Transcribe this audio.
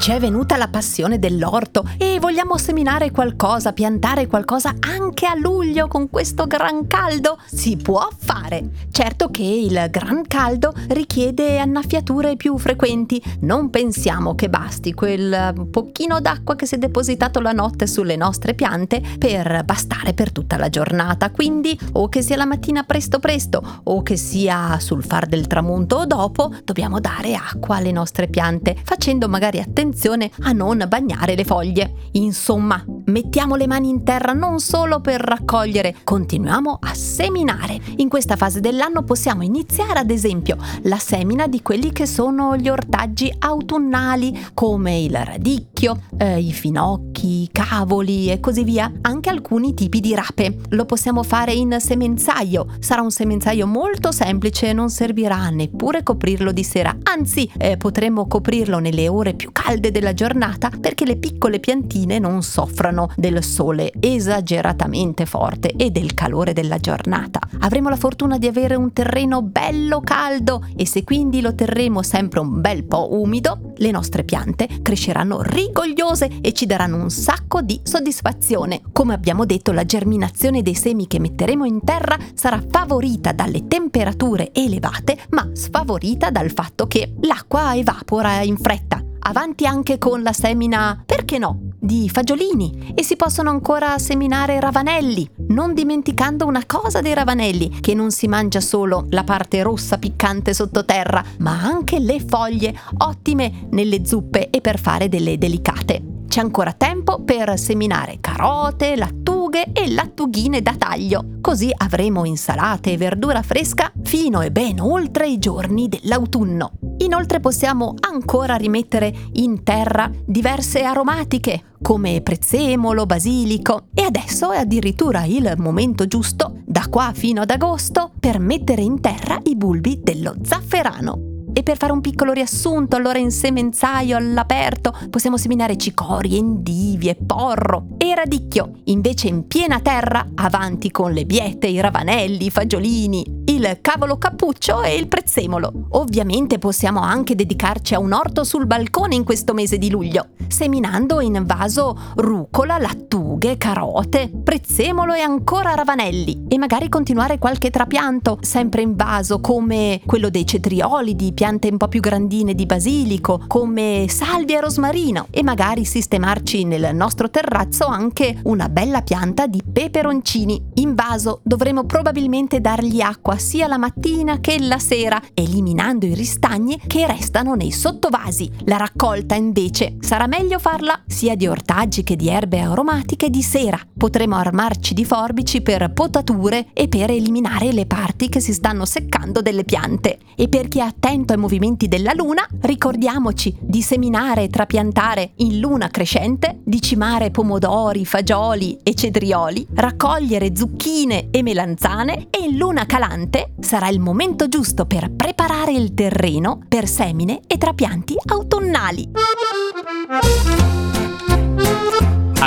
ci è venuta la passione dell'orto e vogliamo seminare qualcosa, piantare qualcosa anche a luglio con questo gran caldo? Si può fare. Certo che il gran caldo richiede annaffiature più frequenti. Non pensiamo che basti quel pochino d'acqua che si è depositato la notte sulle nostre piante per bastare per tutta la giornata. Quindi, o che sia la mattina presto presto, o che sia sul far del tramonto o dopo, dobbiamo dare acqua alle nostre piante, facendo magari attenzione attenzione a non bagnare le foglie. Insomma, mettiamo le mani in terra non solo per raccogliere, continuiamo a seminare. In questa fase dell'anno possiamo iniziare ad esempio la semina di quelli che sono gli ortaggi autunnali come il radicchio, eh, i finocchi, i cavoli e così via, anche alcuni tipi di rape. Lo possiamo fare in semenzaio. Sarà un semenzaio molto semplice e non servirà neppure coprirlo di sera, anzi eh, potremo coprirlo nelle ore più calde calde della giornata perché le piccole piantine non soffrano del sole esageratamente forte e del calore della giornata. Avremo la fortuna di avere un terreno bello caldo e se quindi lo terremo sempre un bel po' umido, le nostre piante cresceranno rigogliose e ci daranno un sacco di soddisfazione. Come abbiamo detto, la germinazione dei semi che metteremo in terra sarà favorita dalle temperature elevate, ma sfavorita dal fatto che l'acqua evapora in fretta avanti anche con la semina, perché no, di fagiolini e si possono ancora seminare ravanelli, non dimenticando una cosa dei ravanelli, che non si mangia solo la parte rossa piccante sottoterra, ma anche le foglie, ottime nelle zuppe e per fare delle delicate. C'è ancora tempo per seminare carote, lattughe e lattughine da taglio, così avremo insalate e verdura fresca fino e ben oltre i giorni dell'autunno. Inoltre possiamo ancora rimettere in terra diverse aromatiche come prezzemolo, basilico e adesso è addirittura il momento giusto, da qua fino ad agosto, per mettere in terra i bulbi dello zafferano. E per fare un piccolo riassunto, allora in semenzaio all'aperto possiamo seminare cicorie, endivie, porro e radicchio. Invece in piena terra, avanti con le biete, i ravanelli, i fagiolini, il cavolo cappuccio e il prezzemolo. Ovviamente possiamo anche dedicarci a un orto sul balcone in questo mese di luglio, seminando in vaso rucola, lattughe, carote, prezzemolo e ancora ravanelli. E magari continuare qualche trapianto, sempre in vaso, come quello dei cetrioli, di piante un po' più grandine di basilico, come salvia e rosmarino. E magari sistemarci nel nostro terrazzo anche una bella pianta di peperoncini. In vaso dovremo probabilmente dargli acqua sia la mattina che la sera, eliminando i ristagni che restano nei sottovasi. La raccolta invece sarà meglio farla sia di ortaggi che di erbe aromatiche di sera. Potremo armarci di forbici per potature e per eliminare le parti che si stanno seccando delle piante. E per chi è attento ai movimenti della luna, ricordiamoci di seminare e trapiantare in luna crescente, di cimare pomodori, fagioli e cetrioli, raccogliere zucchine e melanzane e in luna calante sarà il momento giusto per preparare il terreno per semine e trapianti autunnali.